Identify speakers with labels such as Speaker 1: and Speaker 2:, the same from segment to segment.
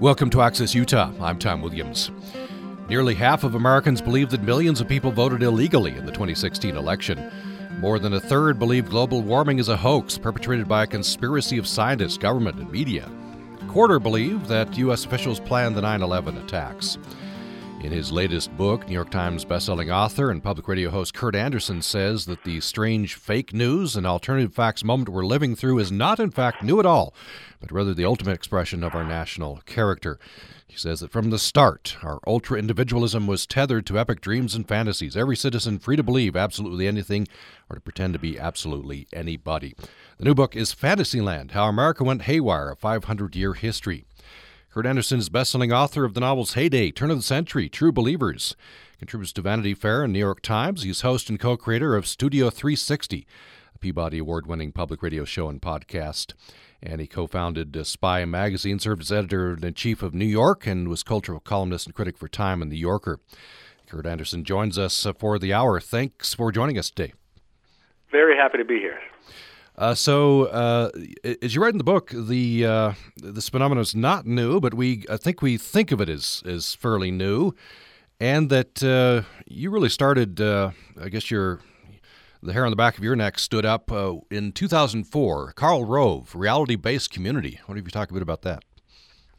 Speaker 1: Welcome to Access Utah. I'm Tom Williams. Nearly half of Americans believe that millions of people voted illegally in the 2016 election. More than a third believe global warming is a hoax perpetrated by a conspiracy of scientists, government, and media. A quarter believe that U.S. officials planned the 9 11 attacks. In his latest book, New York Times bestselling author and public radio host Kurt Andersen says that the strange fake news and alternative facts moment we're living through is not, in fact, new at all, but rather the ultimate expression of our national character. He says that from the start, our ultra individualism was tethered to epic dreams and fantasies, every citizen free to believe absolutely anything or to pretend to be absolutely anybody. The new book is Fantasyland How America Went Haywire, a 500 year history. Kurt Andersen is best-selling author of the novels Heyday, Turn of the Century, True Believers. Contributes to Vanity Fair and New York Times. He's host and co-creator of Studio 360, a Peabody Award-winning public radio show and podcast. And he co-founded uh, Spy Magazine, served as editor-in-chief of New York, and was cultural columnist and critic for Time and The Yorker. Kurt Andersen joins us uh, for the hour. Thanks for joining us today.
Speaker 2: Very happy to be here.
Speaker 1: Uh, so, uh, as you write in the book, the uh, this phenomenon is not new, but we I think we think of it as as fairly new, and that uh, you really started. Uh, I guess your the hair on the back of your neck stood up uh, in 2004. Karl Rove, reality-based community. What have you talk a bit about that?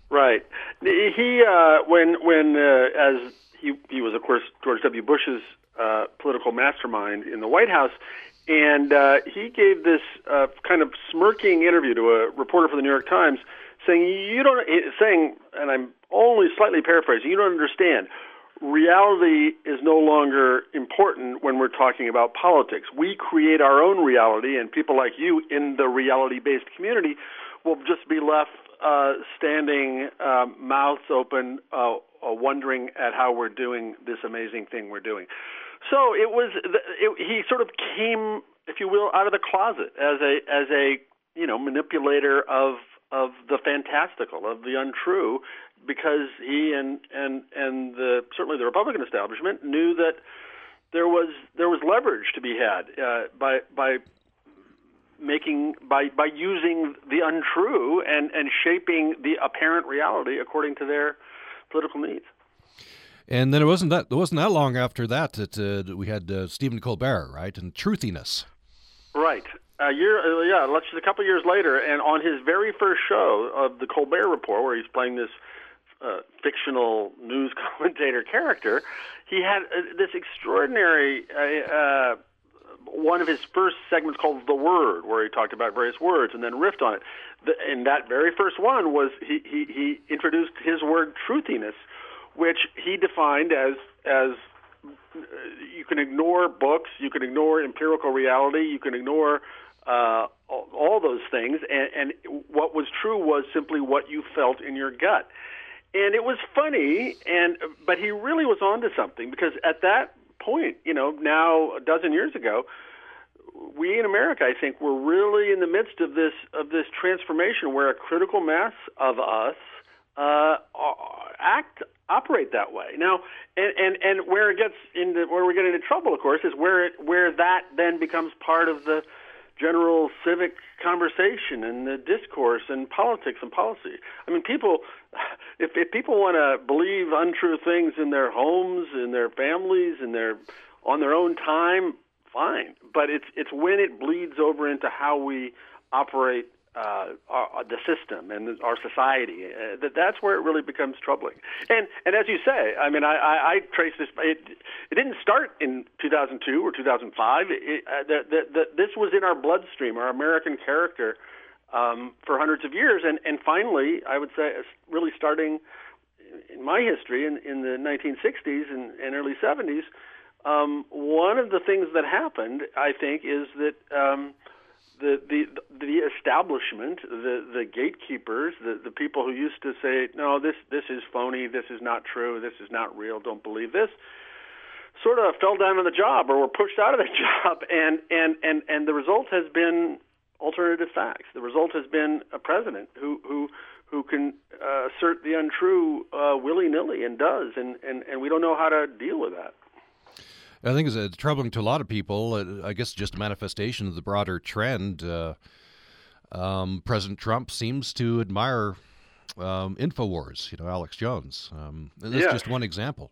Speaker 2: Right. He when when as he he was of course George W. Bush's political mastermind in the White House and uh, he gave this uh, kind of smirking interview to a reporter for the New York Times, saying, "You don't," saying, and I'm only slightly paraphrasing. You don't understand. Reality is no longer important when we're talking about politics. We create our own reality, and people like you in the reality-based community will just be left uh, standing, uh, mouths open, uh, uh, wondering at how we're doing this amazing thing we're doing. So it was. It, he sort of came, if you will, out of the closet as a as a you know manipulator of of the fantastical, of the untrue, because he and and and the certainly the Republican establishment knew that there was there was leverage to be had uh, by by making by by using the untrue and and shaping the apparent reality according to their political needs.
Speaker 1: And then it wasn't that it wasn't that long after that that, uh, we had uh, Stephen Colbert, right, and Truthiness.
Speaker 2: Right. A year, uh, yeah, let's just a couple years later, and on his very first show of the Colbert Report, where he's playing this uh, fictional news commentator character, he had uh, this extraordinary uh, uh, one of his first segments called "The Word," where he talked about various words and then riffed on it. The, and that very first one was he he, he introduced his word "truthiness," which he defined as as you can ignore books, you can ignore empirical reality, you can ignore uh, all, all those things, and, and what was true was simply what you felt in your gut. And it was funny, and but he really was onto something because at that point, you know, now a dozen years ago, we in America, I think, were really in the midst of this of this transformation where a critical mass of us uh, act operate that way. Now, and, and and where it gets into where we get into trouble, of course, is where it where that then becomes part of the general civic conversation and the discourse and politics and policy. I mean, people, if if people want to believe untrue things in their homes, in their families, in their on their own time, fine. But it's it's when it bleeds over into how we operate uh, our, the system and our society. Uh, that that's where it really becomes troubling. And and as you say, I mean, I, I, I trace this. It, it didn't start in 2002 or 2005. It, uh, the, the, the, this was in our bloodstream, our American character, um, for hundreds of years. And and finally, I would say, really starting in my history in, in the 1960s and, and early 70s. Um, one of the things that happened, I think, is that um, the the the establishment, the the gatekeepers, the the people who used to say, no, this this is phony, this is not true, this is not real, don't believe this, sort of fell down on the job or were pushed out of the job, and and and and the result has been alternative facts. The result has been a president who who who can uh, assert the untrue uh, willy nilly and does, and, and and we don't know how to deal with that.
Speaker 1: I think it's troubling to a lot of people. Uh, I guess just a manifestation of the broader trend. Uh, um, President Trump seems to admire um, Infowars. You know, Alex Jones. Um, that's
Speaker 2: Yeah.
Speaker 1: just one example.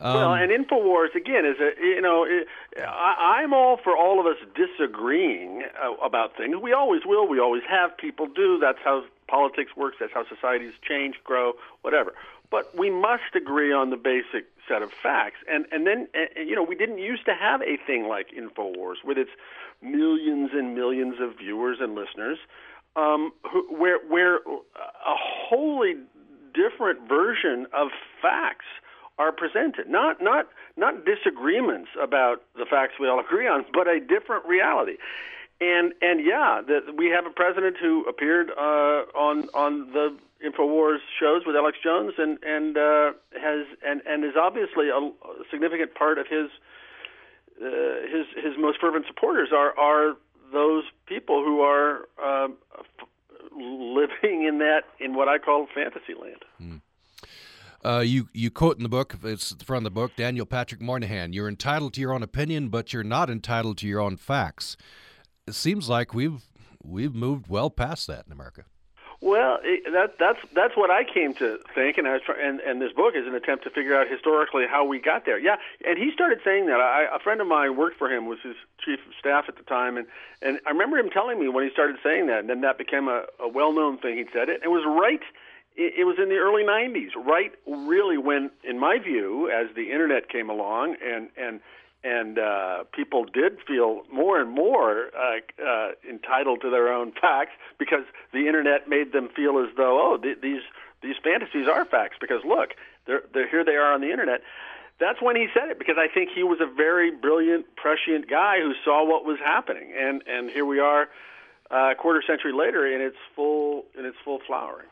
Speaker 2: well,
Speaker 1: Um,
Speaker 2: and Infowars again is a you know it, I, I'm all for all of us disagreeing uh, about things. We always will. We always have. People do. That's how politics works. That's how societies change, grow, whatever. But we must agree on the basic set of facts. And and then uh, you know we didn't used to have a thing like Infowars with its millions and millions of viewers and listeners, um, who, where where a wholly different version of facts are presented. Not not not disagreements about the facts we all agree on, but a different reality. And and yeah, that we have a president who appeared uh, on on the Infowars shows with Alex Jones, and and uh, has and and is obviously a, significant part of his uh, his his most fervent supporters are are those people who are uh, f- living in that in what I call fantasy land.
Speaker 1: Uh, you you quote in the book, it's from the book, Daniel Patrick Moynihan. You're entitled to your own opinion, but you're not entitled to your own facts. It seems like we've we've moved well past that in America.
Speaker 2: Well, it, that that's that's what I came to think, and I was try, and and this book is an attempt to figure out historically how we got there. Yeah, and he started saying that. I, a friend of mine worked for him, was his chief of staff at the time, and and I remember him telling me when he started saying that, and then that became a, a well-known thing. He said it. It was right. It, it was in the early '90s, right? Really, when, in my view, as the internet came along, and and and uh, people did feel more and more uh, uh, entitled to their own facts because the internet made them feel as though, oh, th- these these fantasies are facts. Because look, they're, they're here they are on the internet. That's when he said it because I think he was a very brilliant, prescient guy who saw what was happening, and and here we are, uh, a quarter century later, in its full in its full flowering.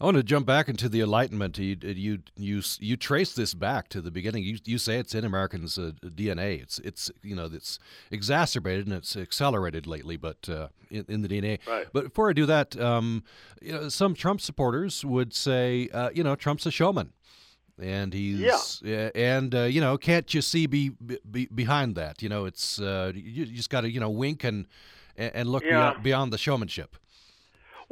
Speaker 1: I want to jump back into the Enlightenment. You you you you trace this back to the beginning. You you say it's in Americans' uh, DNA. It's it's you know it's exacerbated and it's accelerated lately, but uh, in, in the DNA.
Speaker 2: Right.
Speaker 1: But before I do that, um, you know, some Trump supporters would say, uh, you know, Trump's a showman, and he's yeah. and uh, you know, can't you see be, be behind that? You know, it's uh, you, you just got to you know wink and and look
Speaker 2: Yeah.
Speaker 1: beyond, beyond the showmanship.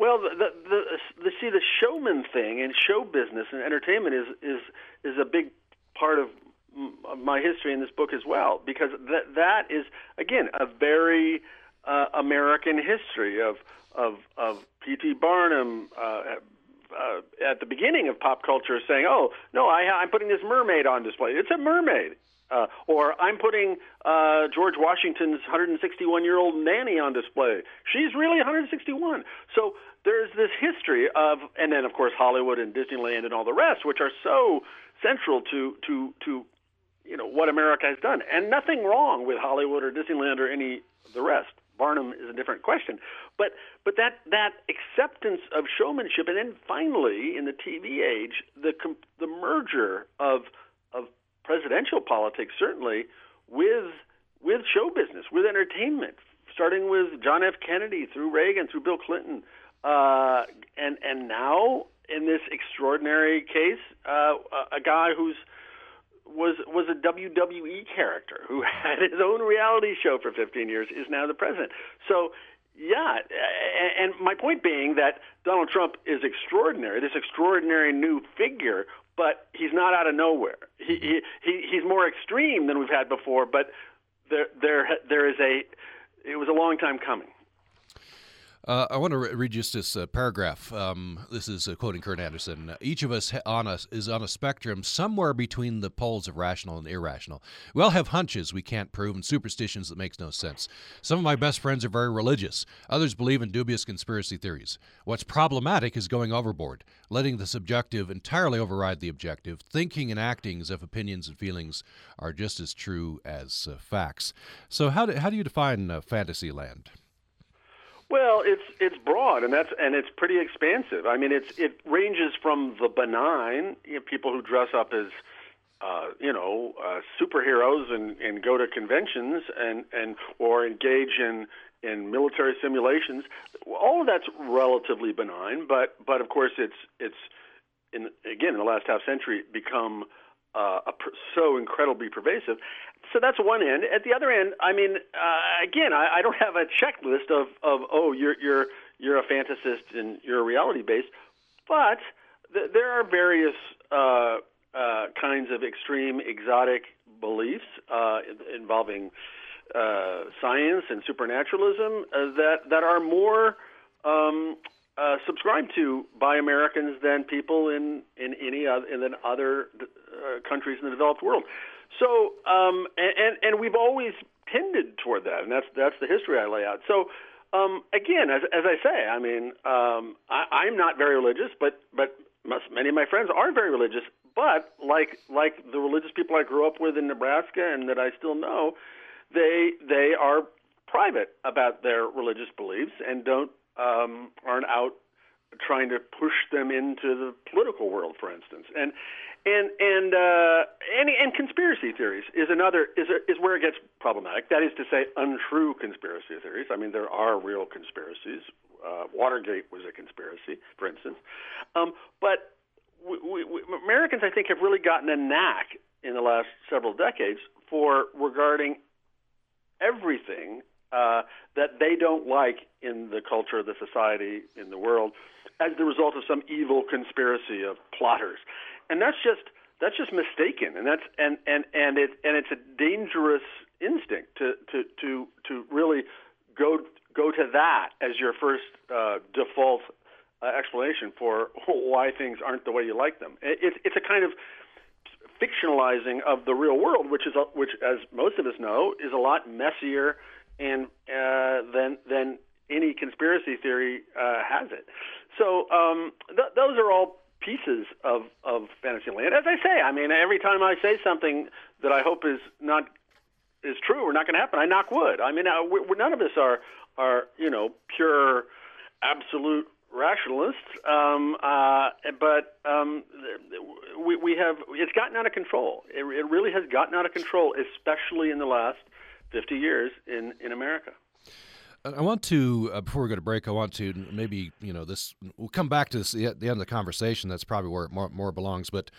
Speaker 2: Well, the, the, the, see the showman thing and show business and entertainment is is is a big part of of my history in this book as well because that that is again a very uh, American history of of of P.T. Barnum. Uh, uh, at the beginning of pop culture, saying, "Oh no, I, I'm putting this mermaid on display. It's a mermaid." Uh, or I'm putting uh, George Washington's 161 year old nanny on display. She's really 161. So there's this history of, and then of course Hollywood and Disneyland and all the rest, which are so central to to to you know what America has done, and nothing wrong with Hollywood or Disneyland or any the rest. Barnum is a different question, but but that that acceptance of showmanship, and then finally in the TV age, the the merger of of presidential politics certainly with with show business, with entertainment, starting with John F. Kennedy through Reagan through Bill Clinton, uh, and and now in this extraordinary case, uh, a, guy who's was was a WWE character who had his own reality show for 15 years is now the president. So yeah, and my point being that Donald Trump is extraordinary, this extraordinary new figure, but he's not out of nowhere. He, he, he he's more extreme than we've had before, but there there there is a it was a long time coming.
Speaker 1: Uh, I want to re- read just this uh, paragraph. Um, this is uh, quoting Kurt Andersen. Each of us ha- on a, is on a spectrum somewhere between the poles of rational and irrational. We all have hunches we can't prove and superstitions that makes no sense. Some of my best friends are very religious. Others believe in dubious conspiracy theories. What's problematic is going overboard, letting the subjective entirely override the objective, thinking and acting as if opinions and feelings are just as true as uh, facts. So, how do, how do you define uh, fantasy land?
Speaker 2: Well, it's it's broad and that's and it's pretty expansive. I mean, it's it ranges from the benign, you know, people who dress up as uh, you know uh, superheroes and, and go to conventions and and or engage in in military simulations. All of that's relatively benign, but but of course it's it's in again in the last half century become uh, so incredibly pervasive. So that's one end. At the other end, I mean, uh, again, I, I don't have a checklist of, of oh, you're you're you're a fantasist and you're a reality based. but th- there are various uh, uh, kinds of extreme exotic beliefs uh, involving uh, science and supernaturalism uh, that that are more um, uh, subscribed to by Americans than people in in any other in than other uh, countries in the developed world. So um, and and we've always tended toward that, and that's that's the history I lay out. So. Um, again, as, as I say, I mean, um, I, I'm not very religious, but but many of my friends are very religious. But like like the religious people I grew up with in Nebraska and that I still know, they they are private about their religious beliefs and don't um, aren't out trying to push them into the political world, for instance. And and and uh, and, and conspiracy theories is another is a, is where it gets problematic. That is to say, untrue conspiracy theories. I mean, there are real conspiracies. Uh, Watergate was a conspiracy, for instance. Um, but we, we, Americans, I think, have really gotten a knack in the last several decades for regarding everything uh, that they don't like in the culture the society in the world as the result of some evil conspiracy of plotters, and that's just that's just mistaken, and that's and and and it and it's a dangerous instinct to to to to really go go to that as your first uh, default uh, explanation for why things aren't the way you like them. It, it's it's a kind of fictionalizing of the real world, which is which, as most of us know, is a lot messier and uh, then than any conspiracy theory uh, has it. So um, th- those are all pieces of of Fantasyland. As I say, I mean, every time I say something that I hope is not is true or not going to happen, I knock wood. I mean, uh, we, none of us are are you know pure absolute rationalists, um, uh, but um, we, we have it's gotten out of control. It, it really has gotten out of control, especially in the last 50 years in, in America.
Speaker 1: I want to uh, before we go to break. I want to maybe you know this. We'll come back to this at the end of the conversation. That's probably where it more, more belongs. But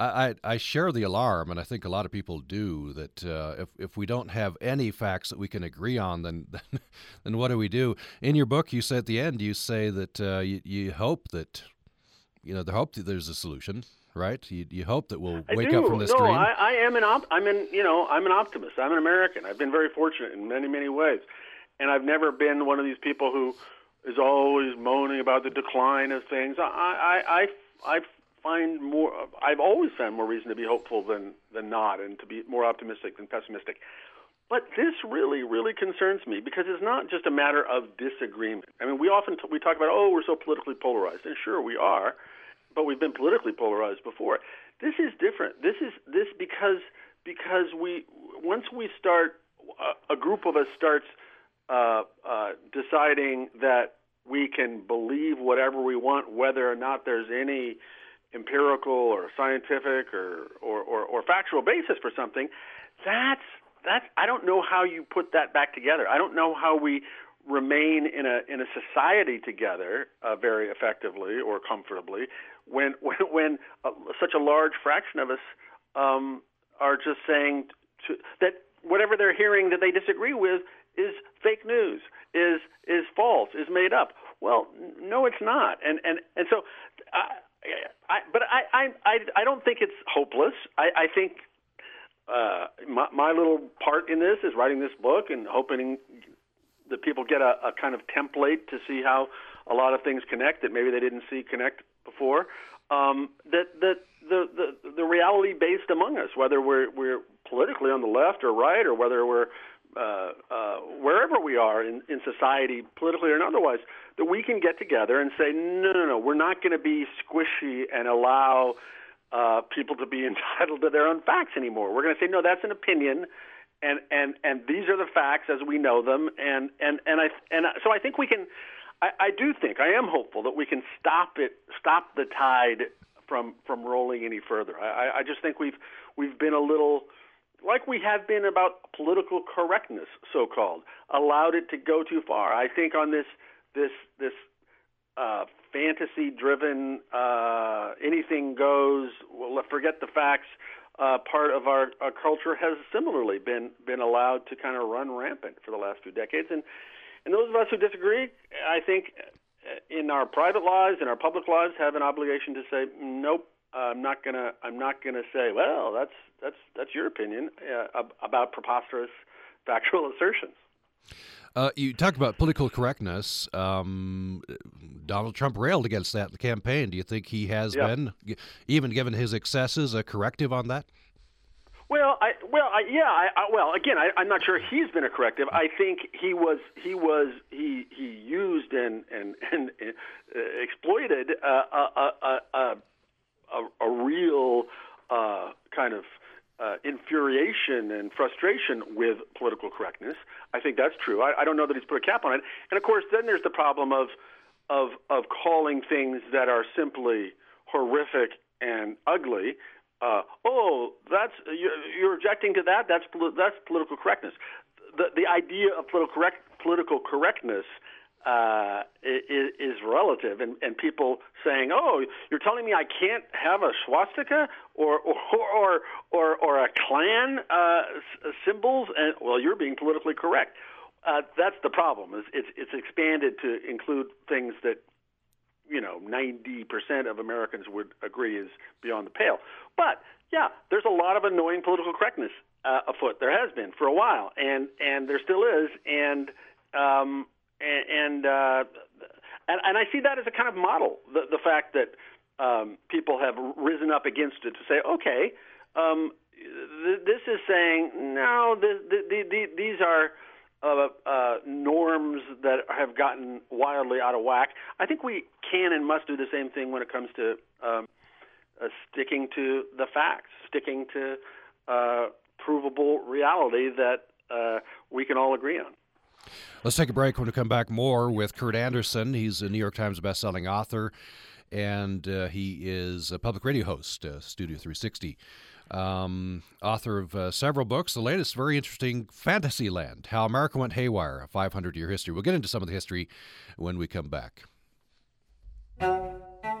Speaker 1: I, I, share the alarm, and I think a lot of people do that. Uh, if if we don't have any facts that we can agree on, then then, then what do we do? In your book, you say at the end, you say that uh, you, you hope that you know the hope that there's a solution right? You, you hope that we'll wake up from this
Speaker 2: no,
Speaker 1: dream.
Speaker 2: I, I am an op- I'm an you know I'm an optimist. I'm an American. I've been very fortunate in many many ways, and I've never been one of these people who is always moaning about the decline of things. I I I, I find more. I've always found more reason to be hopeful than than not, and to be more optimistic than pessimistic. But this really, really concerns me because it's not just a matter of disagreement. I mean, we often t- we talk about, oh, we're so politically polarized, and sure we are but we've been politically polarized before. This is different. This is this because because we once we start a, group of us starts uh, uh, deciding that we can believe whatever we want, whether or not there's any empirical or scientific or, or, or, or factual basis for something. That's that's I don't know how you put that back together. I don't know how we remain in a in a society together uh, very effectively or comfortably when when, when uh, such a large fraction of us um, are just saying to, that whatever they're hearing that they disagree with is fake news, is is false, is made up. Well, no, it's not, and and and so, I, I, but I, I I don't think it's hopeless. I, I think uh, my, my little part in this is writing this book and hoping that people get a, a kind of template to see how a lot of things connect that maybe they didn't see connect before. Um, that that the, the the reality based among us, whether we're we're politically on the left or right, or whether we're uh, uh, wherever we are in, in society, politically or otherwise, that we can get together and say, no, no, no, we're not going to be squishy and allow uh, people to be entitled to their own facts anymore. We're going to say, no, that's an opinion, and and and these are the facts as we know them, and and and I and so I think we can I, I do think I am hopeful that we can stop it, stop the tide from from rolling any further. I, I just think we've we've been a little like we have been about political correctness, so called, allowed it to go too far. I think on this this this uh, fantasy driven uh, anything goes, well, forget the facts. Uh, part of our, our culture has similarly been been allowed to kind of run rampant for the last few decades, and and those of us who disagree, I think, in our private lives, in our public lives, have an obligation to say, nope, I'm not gonna. I'm not gonna say, well, that's that's that's your opinion uh, about preposterous factual assertions.
Speaker 1: Uh, you talk about political correctness. Um, Donald Trump railed against that in the campaign. Do you think he has yeah. been, even given his excesses, a corrective on that?
Speaker 2: Well, I yeah, I, I, well, again, I, I'm not sure he's been a corrective. I think he was, he was, he he used and and and uh, exploited uh, a, a, a, a, a real uh, kind of uh, infuriation and frustration with political correctness. I think that's true. I, I don't know that he's put a cap on it. And of course, then there's the problem of of of calling things that are simply horrific and ugly uh, oh, that's you're, you're objecting to that. That's that's political correctness. The the idea of political correct political correctness uh, is, is relative, and, and people saying, "Oh, you're telling me I can't have a swastika or or or or, or a Klan uh, symbols?" And well, you're being politically correct. Uh, that's the problem. Is it's it's expanded to include things that you know 90% of Americans would agree is beyond the pale. But yeah, there's a lot of annoying political correctness uh, afoot. There has been for a while, and and there still is, and um, and and, uh, and and I see that as a kind of model. The the fact that um, people have risen up against it to say, okay, um, th- this is saying no, the, the, the, these are uh, uh, norms that have gotten wildly out of whack. I think we can and must do the same thing when it comes to um, uh, sticking to the facts, sticking to uh, provable reality that uh, we can all agree on.
Speaker 1: Let's take a break. When we come back, more with Kurt Andersen. He's a New York Times bestselling author, and uh, he is a public radio host, Studio 360 um, author of uh, several books. The latest, very interesting, Fantasyland How America Went Haywire, a 500 year history. We'll get into some of the history when we come back.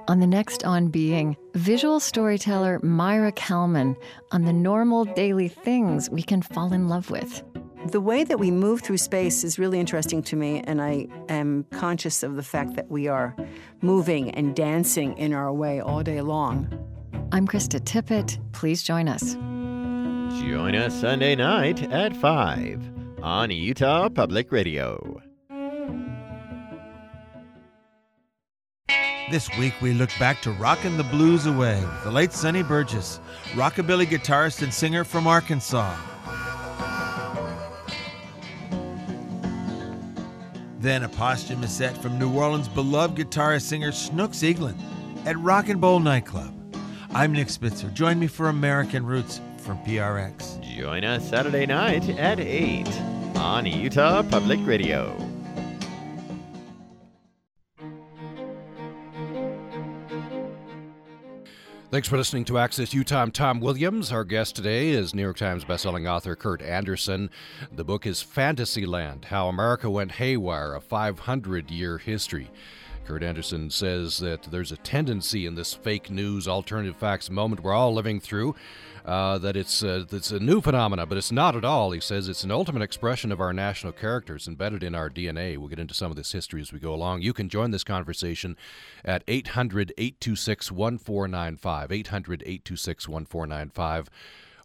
Speaker 3: On the next On Being, visual storyteller Maira Kalman on the normal daily things we can fall in love with.
Speaker 4: The way that we move through space is really interesting to me, and I am conscious of the fact that we are moving and dancing in our way all day long.
Speaker 3: I'm Krista Tippett. Please join us.
Speaker 5: Join us Sunday night at 5 on Utah Public Radio.
Speaker 6: This week we look back to Rockin' the Blues Away with the late Sonny Burgess, rockabilly guitarist and singer from Arkansas. Then a posthumous set from New Orleans' beloved guitarist singer Snooks Eaglin at Rock and Bowl Nightclub. I'm Nick Spitzer. Join me for American Roots from PRX.
Speaker 5: Join us Saturday night at 8 on Utah Public Radio.
Speaker 1: Thanks for listening to Access Utah. I'm Tom Williams. Our guest today is New York Times bestselling author Kurt Andersen. The book is Fantasyland How America Went Haywire, a 500 year history. Kurt Andersen says that there's a tendency in this fake news, alternative facts moment we're all living through. Uh, that it's uh, it's a new phenomenon, but it's not at all. He says it's an ultimate expression of our national characters embedded in our DNA. We'll get into some of this history as we go along. You can join this conversation at 800 826 1495. 800 826 1495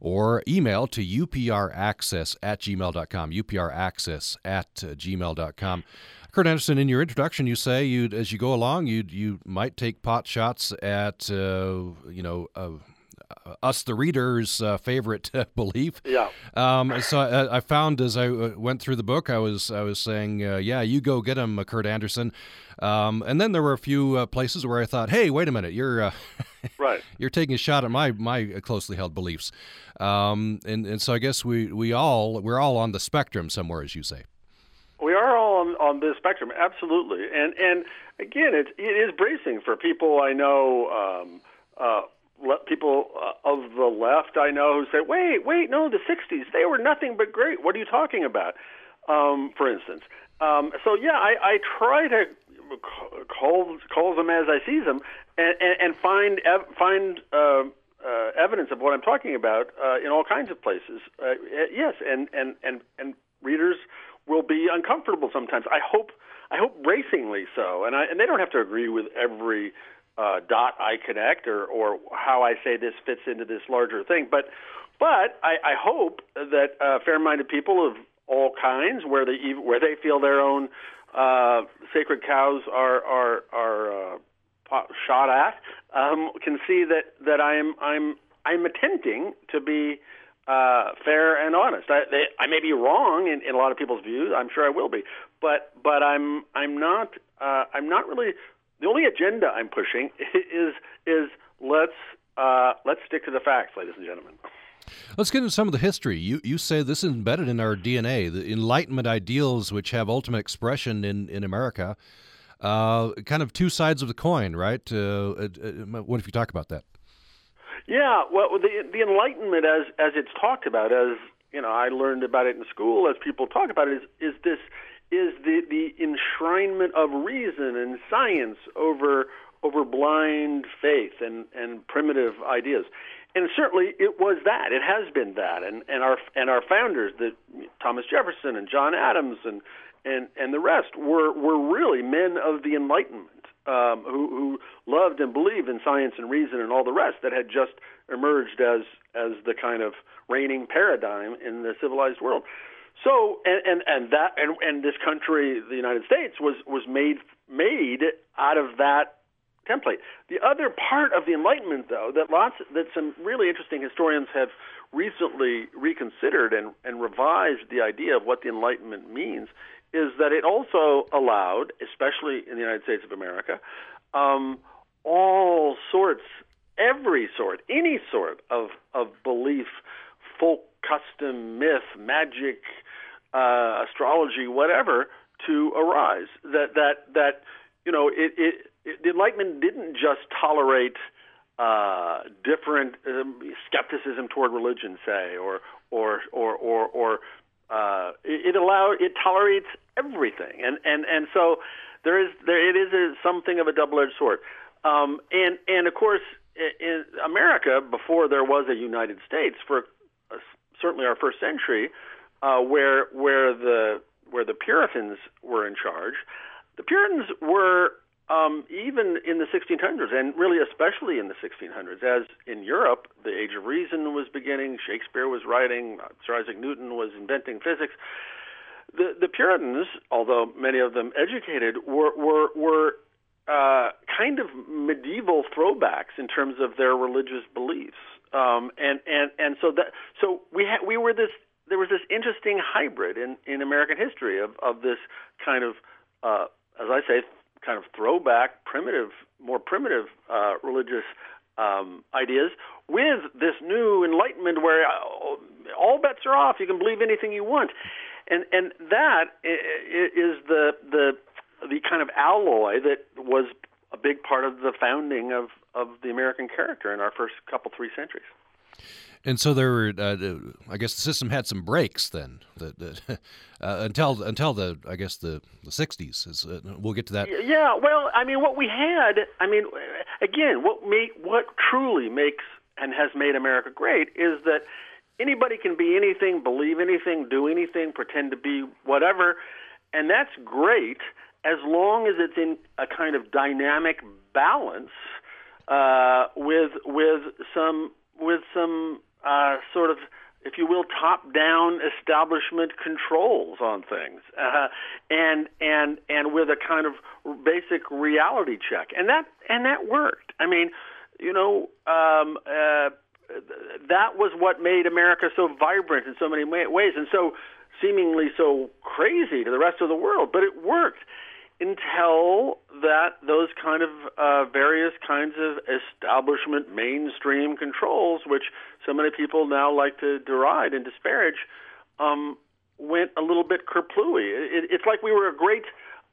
Speaker 1: or email to upraccess at gmail.com, upraccess at gmail.com. Kurt Andersen, in your introduction, you say you, as you go along, you you might take pot shots at uh, you know. Uh, us, the reader's uh, favorite belief.
Speaker 2: Yeah.
Speaker 1: Um, so I, I, found as I uh, went through the book, I was I was saying, uh, yeah, you go get him, uh, Kurt Andersen Um, and then there were a few uh, places where I thought, hey, wait a minute, you're uh,
Speaker 2: right.
Speaker 1: You're taking a shot at my my closely held beliefs. Um, and and so I guess we we all we're all on the spectrum somewhere, as you say.
Speaker 2: We are all on, the spectrum, absolutely. And and again, it it is bracing for people I know. Um, uh, people uh, of the left I know who say, "Wait, wait, no, the '60s they were nothing but great. What are you talking about?" Um, for instance. Um, so yeah, I, I try to call call them as I see them, and, and, and find ev- find uh, uh, evidence of what I'm talking about uh, in all kinds of places. Uh, yes, and and and and readers will be uncomfortable sometimes. I hope I hope bracingly so. And I and they don't have to agree with every uh, dot I connect or or how I say this fits into this larger thing. But but I, I hope that uh, fair-minded people of all kinds, where they where they feel their own uh, sacred cows are are are uh, shot at, um, can see that that I'm I'm I'm attempting to be uh, fair and honest. I, they, I may be wrong in, in a lot of people's views. I'm sure I will be, but but I'm I'm not uh, I'm not really the only agenda I'm pushing is is let's uh, let's stick to the facts, ladies and gentlemen.
Speaker 1: Let's get into some of the history. You you say this is embedded in our DNA, the Enlightenment ideals, which have ultimate expression in in America. Uh, kind of two sides of the coin, right? Uh, uh, uh what if you talk about that?
Speaker 2: Yeah, well, the the Enlightenment, as as it's talked about, as you know, I learned about it in school, as people talk about it, is is this is the the enshrinement of reason and science over over blind faith and and primitive ideas. And certainly it was that. It has been that. And and our and our founders, the Thomas Jefferson and John Adams and and and the rest were were really men of the Enlightenment um, who, who loved and believed in science and reason and all the rest that had just emerged as as the kind of reigning paradigm in the civilized world. So and and, and that and, and this country, the United States, was was made made out of that template. The other part of the Enlightenment, though, that lots that some really interesting historians have recently reconsidered and, and revised the idea of what the Enlightenment means is that it also allowed, especially in the United States of America, um, all sorts, every sort, any sort of, of belief, folk custom, myth, magic, uh, astrology, whatever, to arise. That that that you know, it, it, it the Enlightenment didn't just tolerate uh, different um, skepticism toward religion, say, or or or or, or uh, it, it allow it tolerates everything, and and and so there is there it is a, something of a double-edged sword, um, and and of course in America before there was a United States for uh, certainly our first century, uh, where where the where the Puritans were in charge, the Puritans were um, even in the 1600s, and really especially in the 1600s, as in Europe, the Age of Reason was beginning, Shakespeare was writing, Sir Isaac Newton was inventing physics. The, the Puritans, although many of them educated, were were, were uh, kind of medieval throwbacks in terms of their religious beliefs, um, and and and so that so we had we were this there was this interesting hybrid in in American history of of this kind of uh, as I say kind of throwback, primitive, more primitive uh, religious um, ideas with this new enlightenment where uh, all bets are off. You can believe anything you want, and and that is the the the kind of alloy that was a big part of the founding of of the American character in our first couple three centuries.
Speaker 1: And so there were, uh, I guess, the system had some breaks then, the, the, uh, until until the, I guess, the the '60s. Is, uh, we'll get to that.
Speaker 2: Yeah, well, I mean, what we had, I mean, again, what make what truly makes and has made America great is that anybody can be anything, believe anything, do anything, pretend to be whatever, and that's great as long as it's in a kind of dynamic balance uh, with with some with some uh, sort of, if you will, top-down establishment controls on things, uh, and and and with a kind of basic reality check, and that and that worked. I mean, you know. Um, uh, that was what made America so vibrant in so many ways, and so seemingly so crazy to the rest of the world. But it worked until that those kind of uh, various kinds of establishment mainstream controls, which so many people now like to deride and disparage, um, went a little bit kerplooey. It, it's like we were a great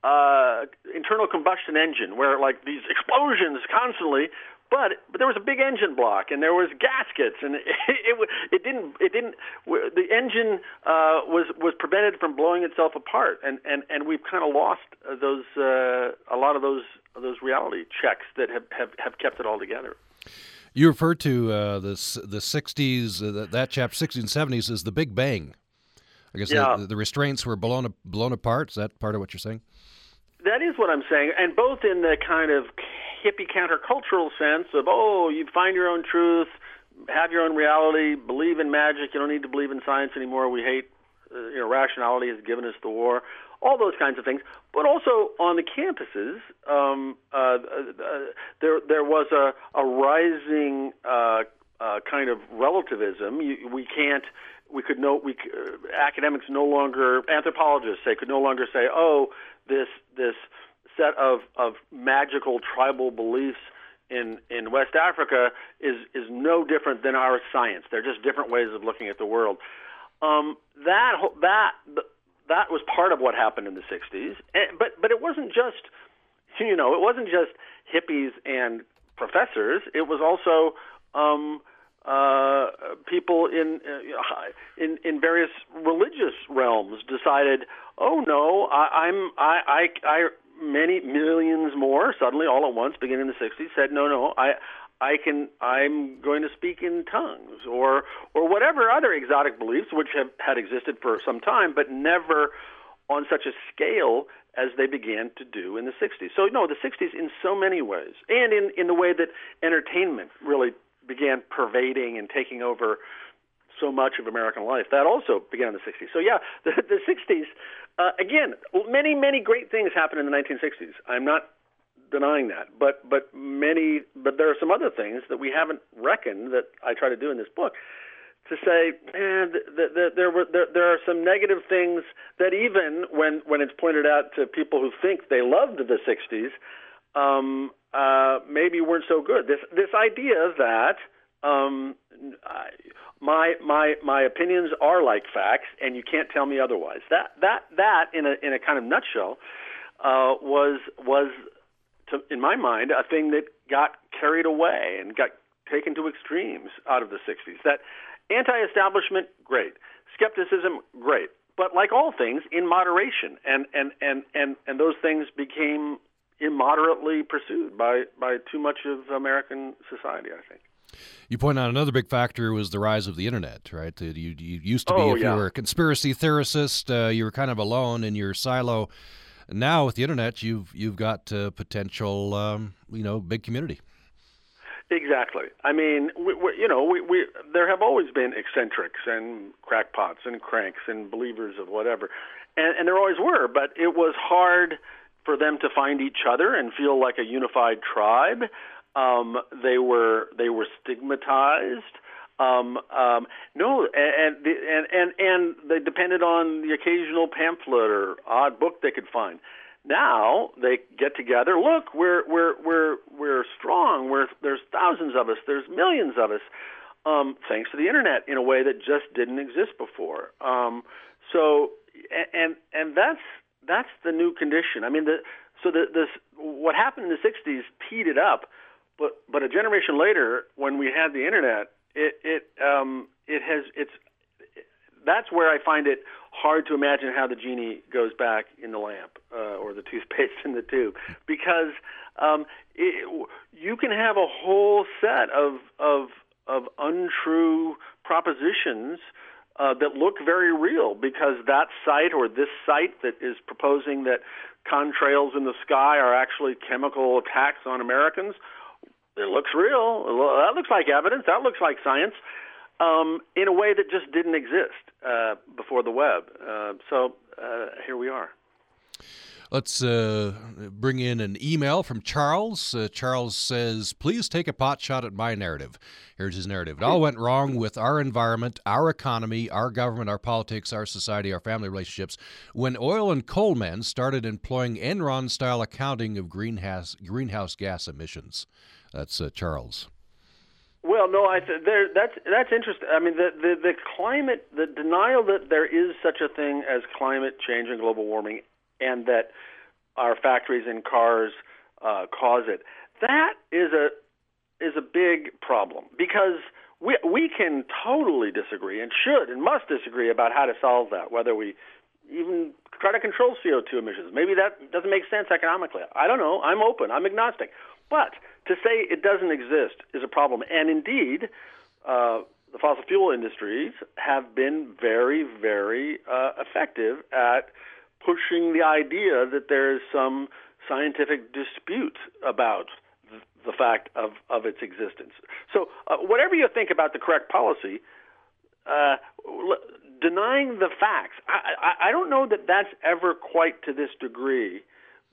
Speaker 2: uh, internal combustion engine where like these explosions constantly but but there was a big engine block and there was gaskets and it it, it didn't it didn't the engine uh, was was prevented from blowing itself apart and and and we've kind of lost those uh, a lot of those those reality checks that have have, have kept it all together.
Speaker 1: You refer to uh, the the '60s, uh, that chapter '60s and '70s as the Big Bang. I guess yeah. the, the restraints were blown blown apart. Is that part of what you're saying?
Speaker 2: that is what I'm saying, and both in the kind of hippie countercultural sense of oh, you find your own truth, have your own reality, believe in magic. You don't need to believe in science anymore. We hate, uh, you know, rationality has given us the war. All those kinds of things, but also on the campuses, um, uh, uh, there there was a a rising uh, uh, kind of relativism. You, we can't we could no we uh, academics no longer anthropologists say could no longer say oh this this set of of magical tribal beliefs in in West Africa is is no different than our science. They're just different ways of looking at the world. Um, that that that was part of what happened in the '60s, and, but but it wasn't just you know it wasn't just hippies and professors. It was also um, uh, people in uh, in in various religious realms decided, oh no, I, I'm I I many millions more suddenly all at once beginning in the 60s said no no I I can I'm going to speak in tongues or or whatever other exotic beliefs which have had existed for some time but never on such a scale as they began to do in the 60s. So no, the 60s in so many ways and in in the way that entertainment really began pervading and taking over so much of American life. That also began in the 60s. So yeah, the, the 60s, uh, again, many, many great things happened in the 1960s. I'm not denying that, but but many, but there are some other things that we haven't reckoned that I try to do in this book. To say, eh, the, the, there were there, there are some negative things that even when when it's pointed out to people who think they loved the '60s, um, uh, maybe weren't so good. This this idea that um, I, my my my opinions are like facts, and you can't tell me otherwise. That that that in a in a kind of nutshell uh, was was to, in my mind a thing that got carried away and got taken to extremes out of the 60s. That anti-establishment, great. Skepticism, great. But like all things, in moderation, and and and and and those things became immoderately pursued by by too much of American society. I think.
Speaker 1: You point out another big factor was the rise of the internet, right? You, you used to be,
Speaker 2: oh,
Speaker 1: if
Speaker 2: yeah.
Speaker 1: you were a conspiracy theorist, uh, you were kind of alone in your silo. Now with the internet, you've you've got uh, potential, um, you know, big community.
Speaker 2: Exactly. I mean, we, we, you know, we, we there have always been eccentrics and crackpots and cranks and believers of whatever, and, and there always were. But it was hard for them to find each other and feel like a unified tribe. Um, they were they were stigmatized. Um, um, no, and, and and and they depended on the occasional pamphlet or odd book they could find. Now they get together. Look, we're we're we're we're strong. We're there's thousands of us. There's millions of us. Um, thanks to the internet in a way that just didn't exist before. Um, so and and that's that's the new condition. I mean, the so the this what happened in the '60s teed it up but but a generation later, when we had the internet, it it um, it has it's that's where I find it hard to imagine how the genie goes back in the lamp uh, or the toothpaste in the tube. Because um, it, you can have a whole set of of of untrue propositions uh, that look very real because that site or this site that is proposing that contrails in the sky are actually chemical attacks on Americans it looks real. That looks like evidence. That looks like science. Um, in a way that just didn't exist uh, before the web. Uh, so uh, here we are.
Speaker 1: Let's uh, bring in an email from Charles. Uh, Charles says, Please take a pot shot at my narrative. Here's his narrative. It all went wrong with our environment, our economy, our government, our politics, our society, our family relationships when oil and coal men started employing Enron style accounting of greenhouse, greenhouse gas emissions. That's uh, Charles.
Speaker 2: Well, no, I th- there, that's that's interesting. I mean, the, the the climate, the denial that there is such a thing as climate change and global warming, and that our factories and cars uh, cause it. That is a is a big problem because we we can totally disagree and should and must disagree about how to solve that. Whether we even try to control CO2 emissions, maybe that doesn't make sense economically. I don't know. I'm open. I'm agnostic. But to say it doesn't exist is a problem. And indeed, uh, the fossil fuel industries have been very, very uh, effective at pushing the idea that there is some scientific dispute about the fact of, of its existence. So, uh, whatever you think about the correct policy, uh, denying the facts, I, I, I don't know that that's ever quite to this degree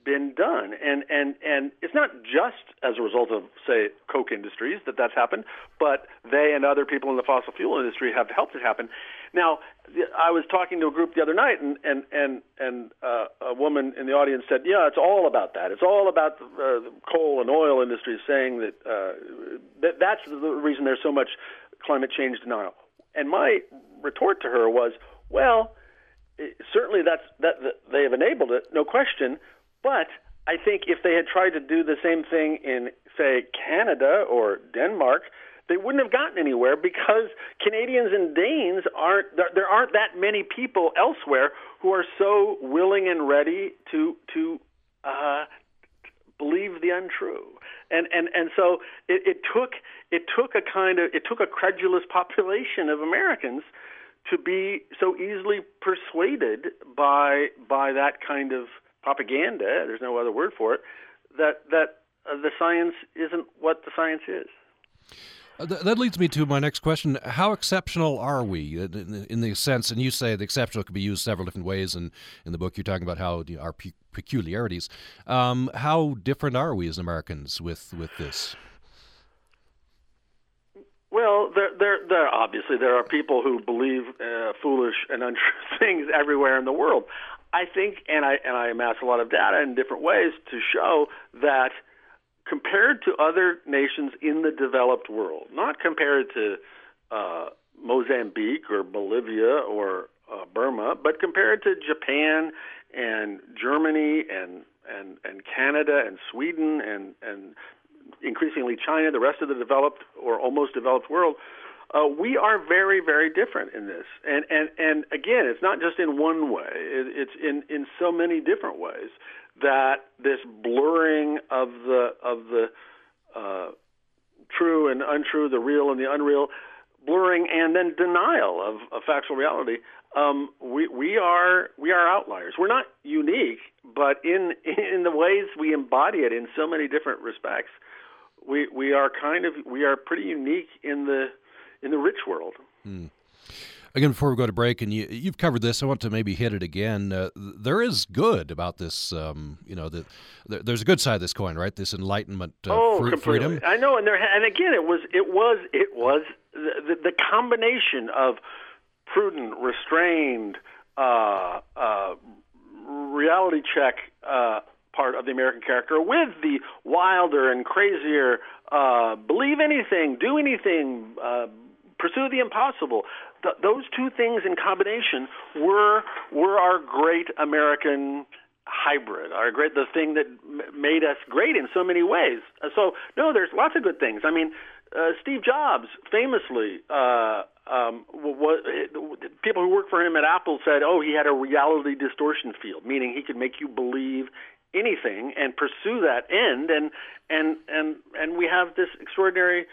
Speaker 2: been done, and and and it's not just as a result of say Koch Industries that that's happened, but they and other people in the fossil fuel industry have helped it happen. Now, I was talking to a group the other night, and and and and uh, a woman in the audience said, "Yeah, it's all about that. It's all about the, uh, the coal and oil industries saying that uh, that that's the reason there's so much climate change denial." And my retort to her was, "Well." Certainly, that's that, that they have enabled it, no question. But I think if they had tried to do the same thing in, say, Canada or Denmark, they wouldn't have gotten anywhere because Canadians and Danes aren't there, there aren't that many people elsewhere who are so willing and ready to to uh, believe the untrue. And and and so it, it took it took a kind of it took a credulous population of Americans to be so easily persuaded by by that kind of propaganda, there's no other word for it, that, that uh, the science isn't what the science is.
Speaker 1: Uh, th- that leads me to my next question. How exceptional are we in, in the sense, and you say the exceptional could be used several different ways, and in the book you're talking about how you know, our pe- peculiarities. Um, how different are we as Americans with, with this?
Speaker 2: Well, there, there, there. Obviously, there are people who believe uh, foolish and untrue things everywhere in the world. I think, and I and I amass a lot of data in different ways to show that compared to other nations in the developed world, not compared to uh, Mozambique or Bolivia or uh, Burma, but compared to Japan and Germany and and and Canada and Sweden and and increasingly China, the rest of the developed or almost developed world, uh, we are very, very different in this, and and and again, it's not just in one way; it, it's in in so many different ways that this blurring of the of the uh, true and untrue, the real and the unreal, blurring and then denial of, of factual reality. Um, we we are we are outliers. We're not unique, but in in the ways we embody it in so many different respects, we we are kind of we are pretty unique in the in the rich world.
Speaker 1: Hmm. Again, before we go to break, and you, you've covered this, I want to maybe hit it again. Uh, there is good about this. Um, you know, the, the, there's a good side of this coin, right? This enlightenment, uh,
Speaker 2: oh,
Speaker 1: free, freedom.
Speaker 2: I know, and there, and again, it was, it was, it was the, the, the combination of prudent, restrained, uh, uh reality check uh, part of the American character with the wilder and crazier, uh, believe anything, do anything, uh, pursue the impossible. Th- those two things in combination were were our great American hybrid, our great the thing that m- made us great in so many ways. Uh, so no, there's lots of good things. I mean, uh, Steve Jobs famously. Uh, um, what, people who worked for him at Apple said, "Oh, he had a reality distortion field, meaning he could make you believe anything and pursue that end and and and and we have this extraordinary uh,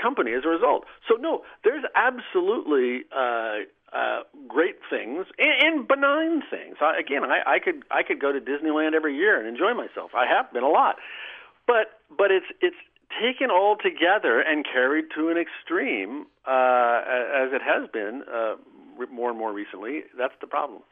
Speaker 2: company as a result. So no, there's absolutely uh, uh, great things and, and benign things. I, again, I, I could I could go to Disneyland every year and enjoy myself. I have been a lot, but but it's it's taken all together and carried to an extreme uh, as it has been uh, more and more recently. That's the problem.